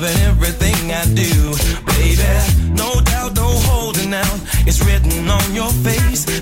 loving everything I do, baby. No doubt, no holding out. It's written on your face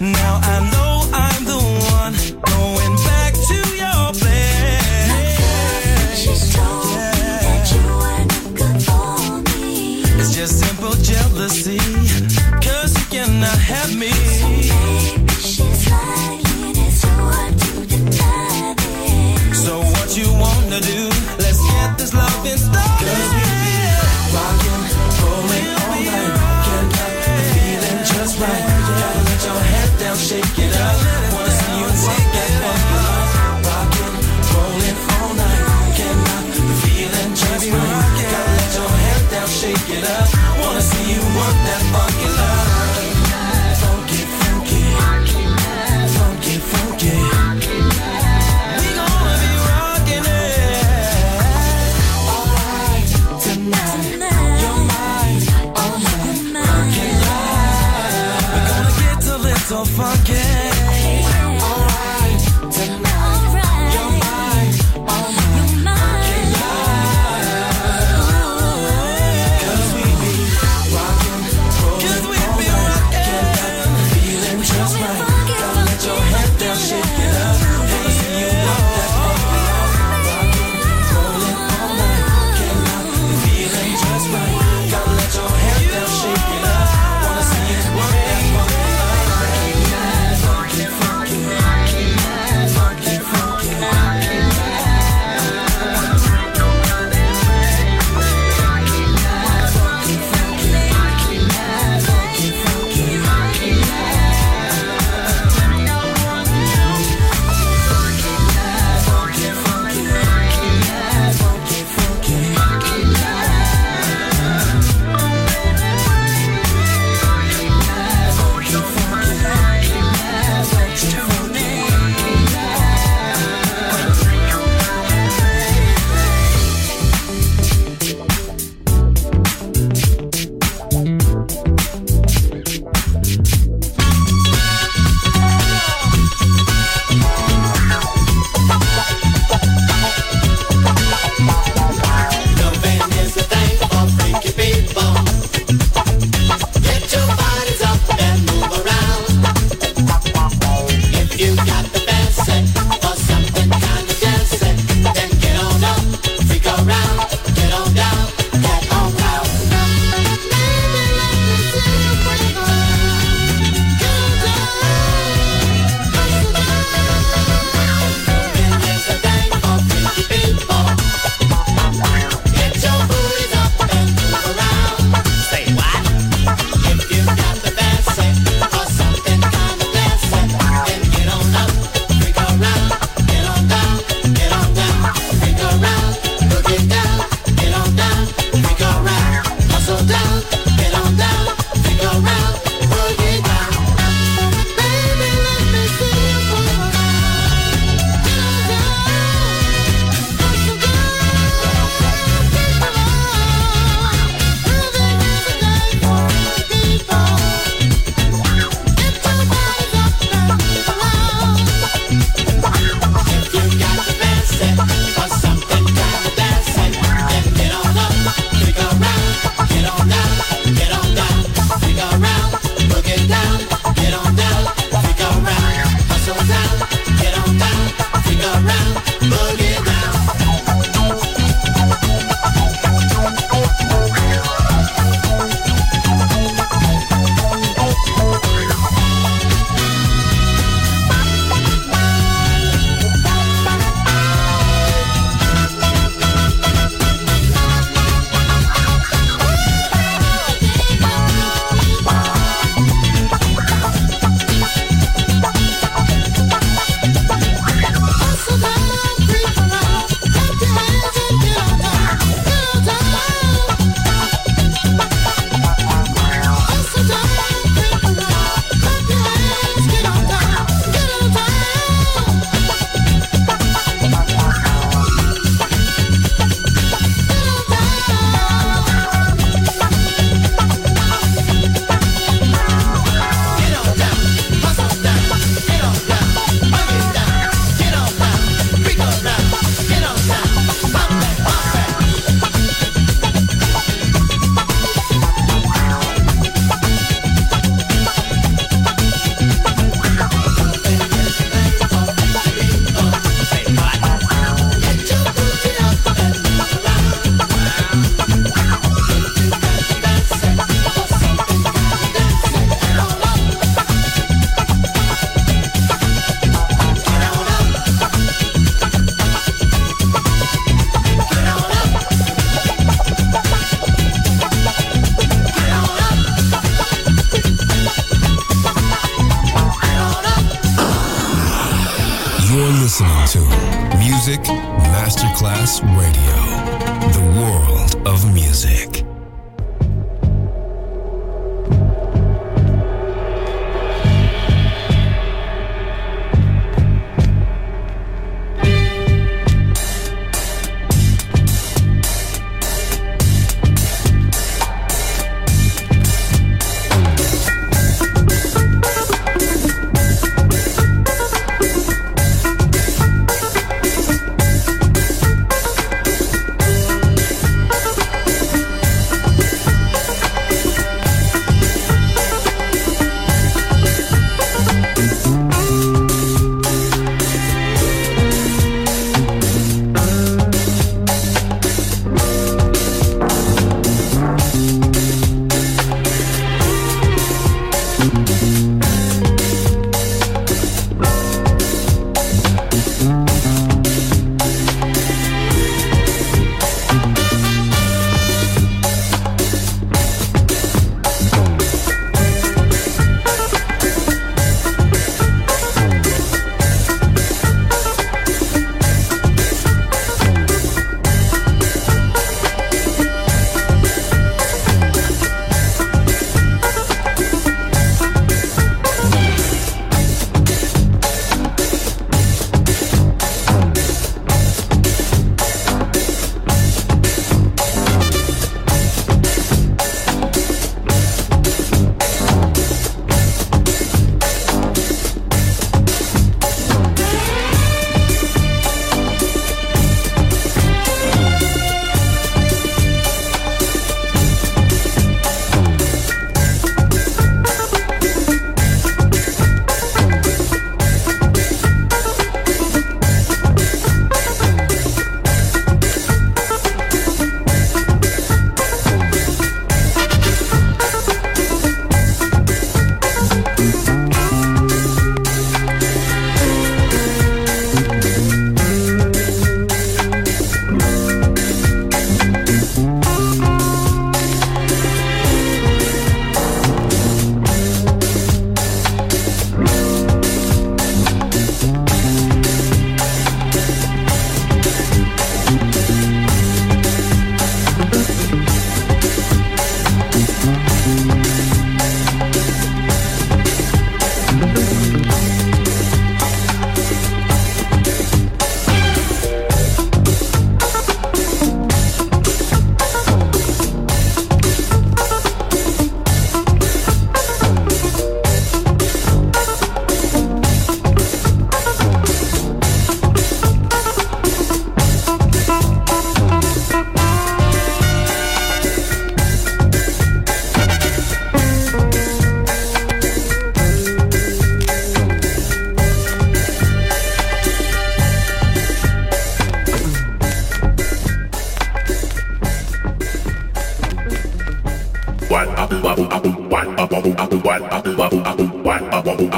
Jump out of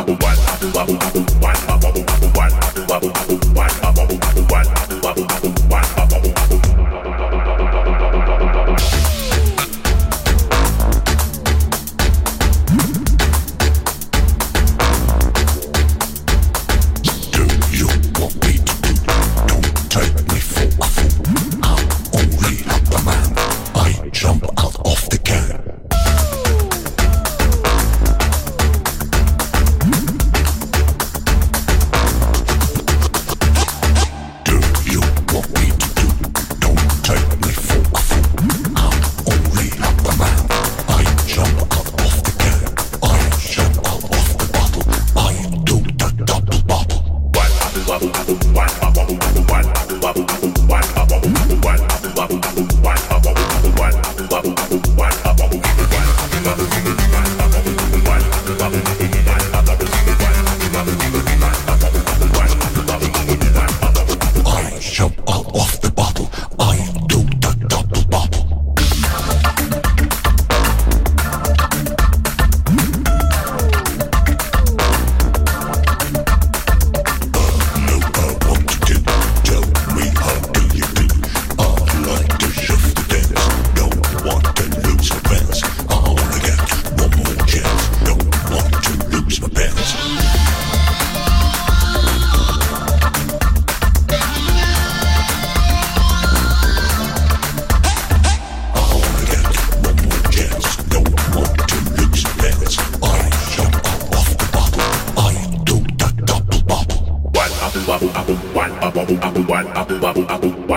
the can.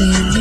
Baby.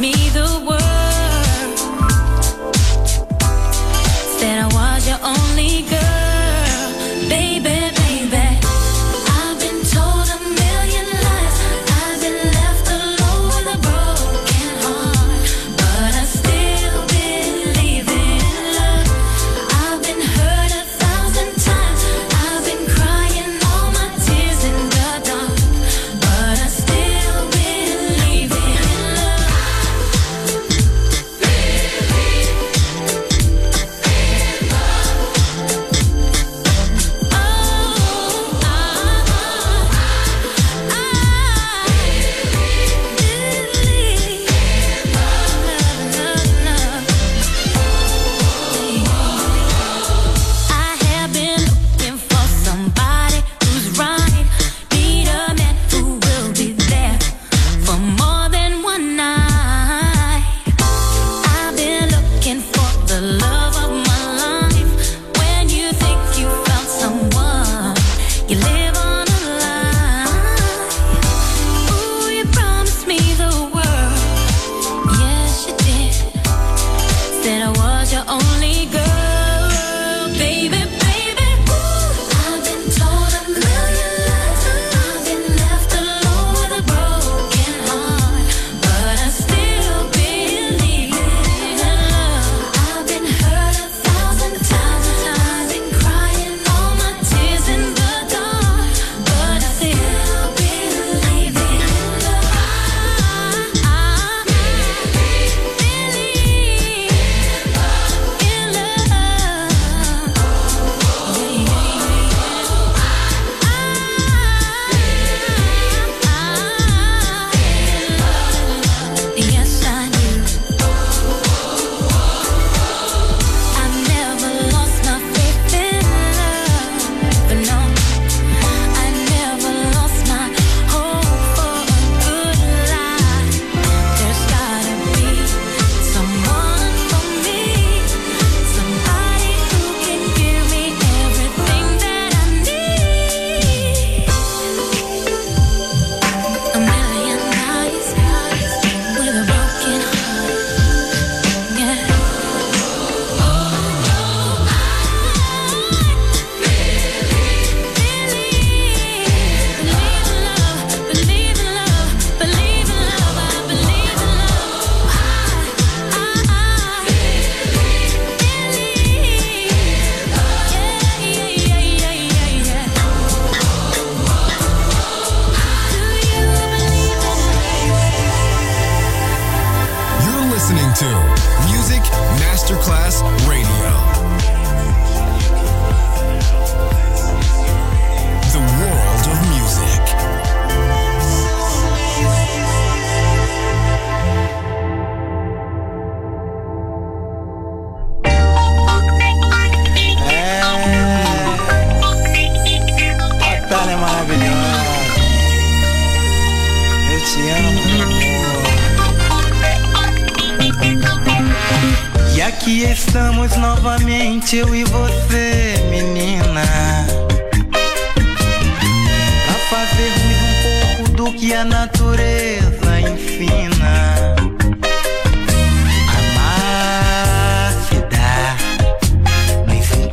me the world.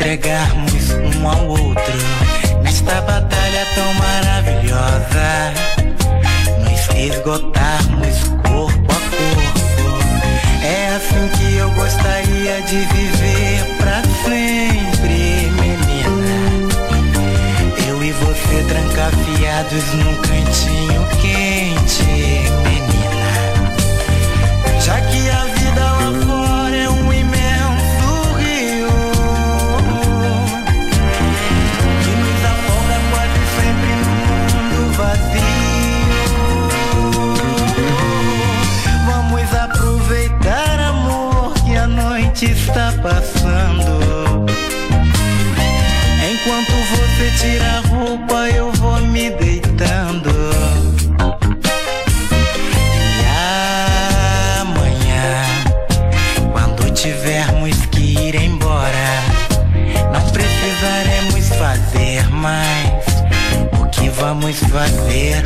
entregarmos um ao outro nesta batalha tão maravilhosa. Nos esgotarmos corpo a corpo. É assim que eu gostaria de viver pra sempre, menina. Eu e você trancafiados num cantinho quente. está passando. Enquanto você tira a roupa, eu vou me deitando. E amanhã, quando tivermos que ir embora, não precisaremos fazer mais o que vamos fazer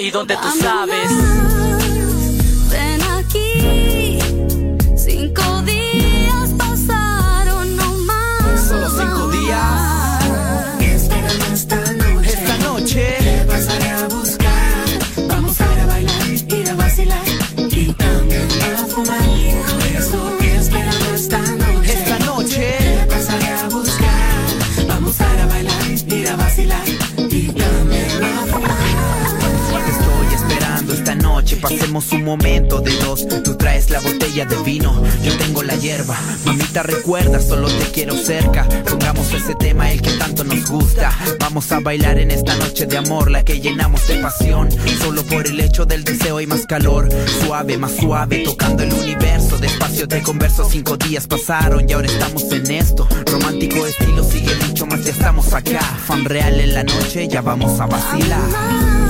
ahí donde tú sabes recuerda, solo te quiero cerca. Pongamos ese tema, el que tanto nos gusta. Vamos a bailar en esta noche de amor, la que llenamos de pasión. Solo por el hecho del deseo y más calor. Suave, más suave, tocando el universo. Despacio te converso, cinco días pasaron y ahora estamos en esto. Romántico estilo, sigue dicho más, ya estamos acá. Fan real en la noche, ya vamos a vacilar.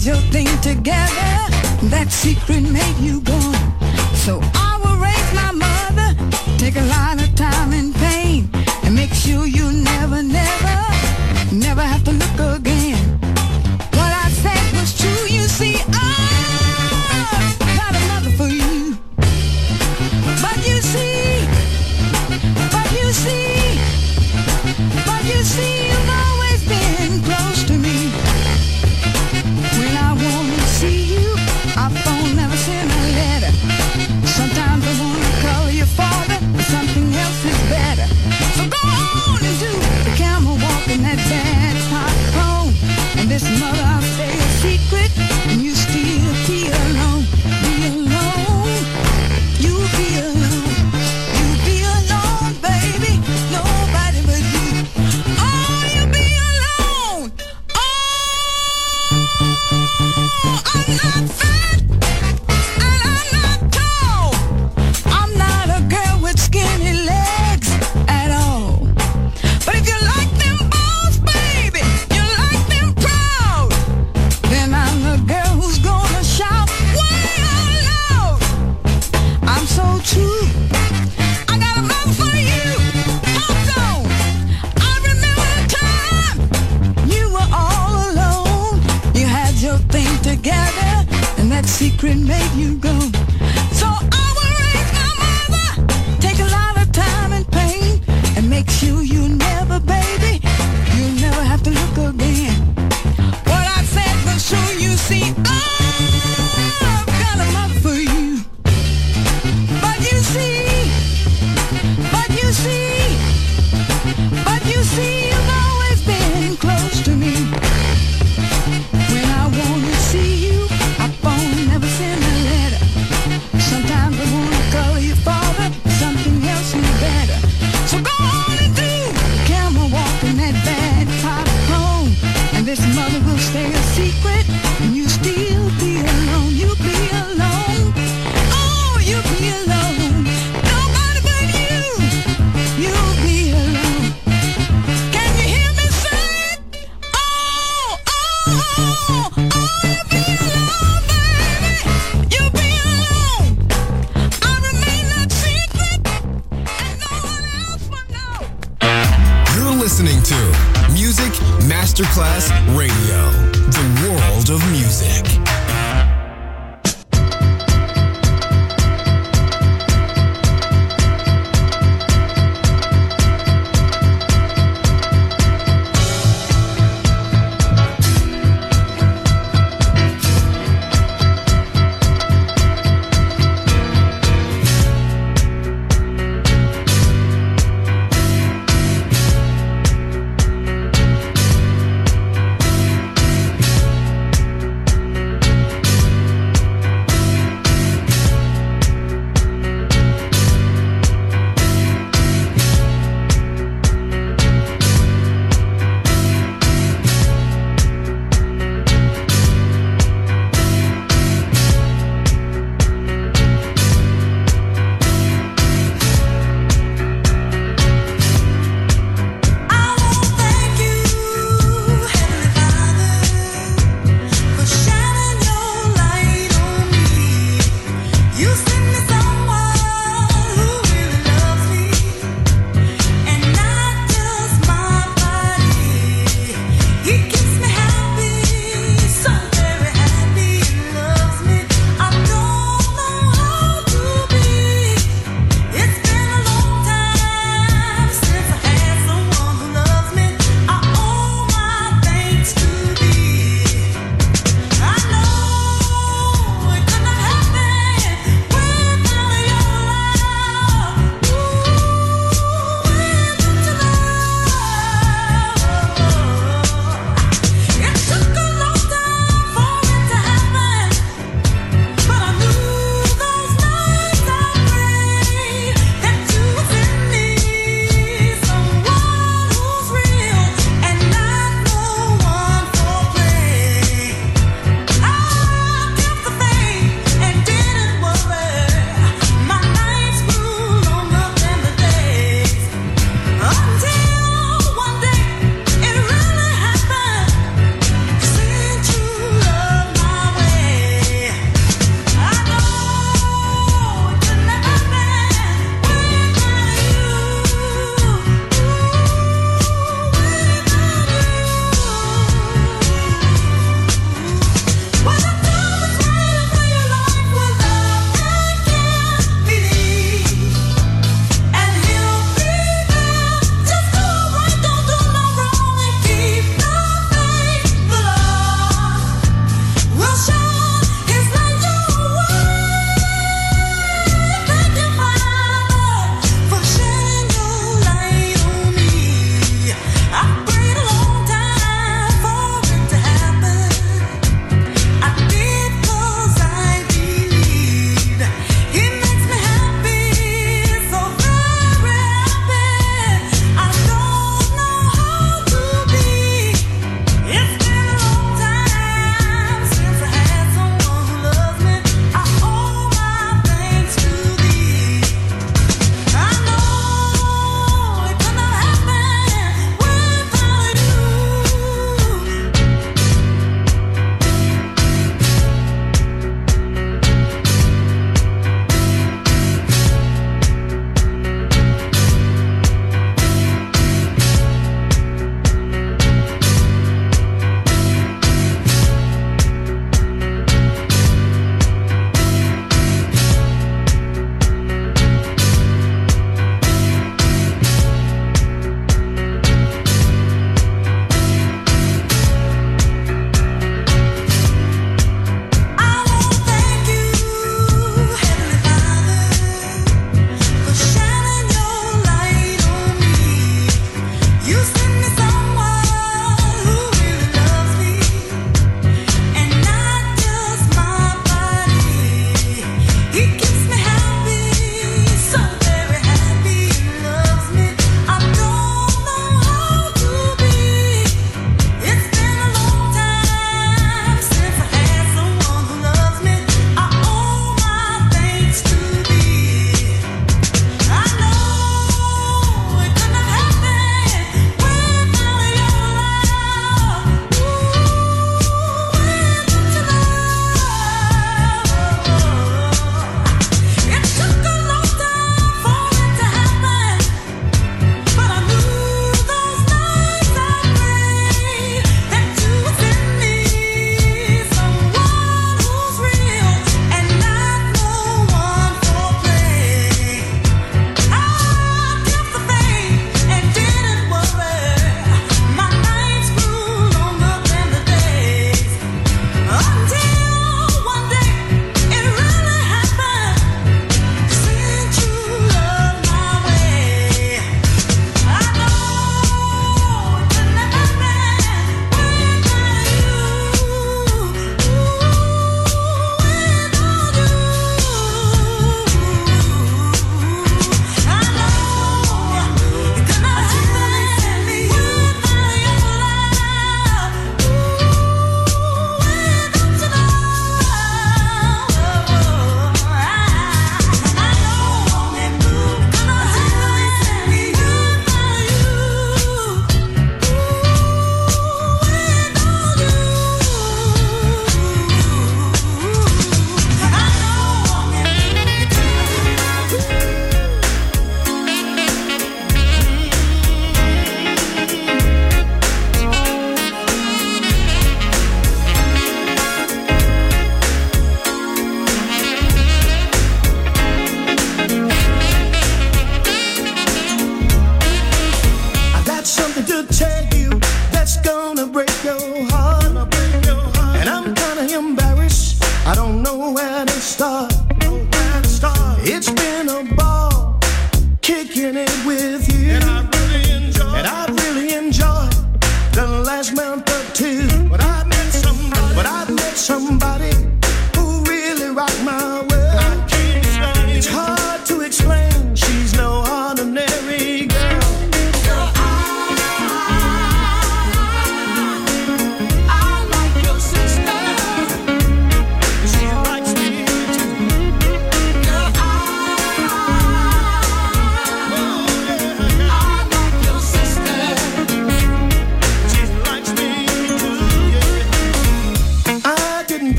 had your thing together. That secret made you go. So I will raise my mother, take a lot of time and pain, and make sure you never, never, never have to look up.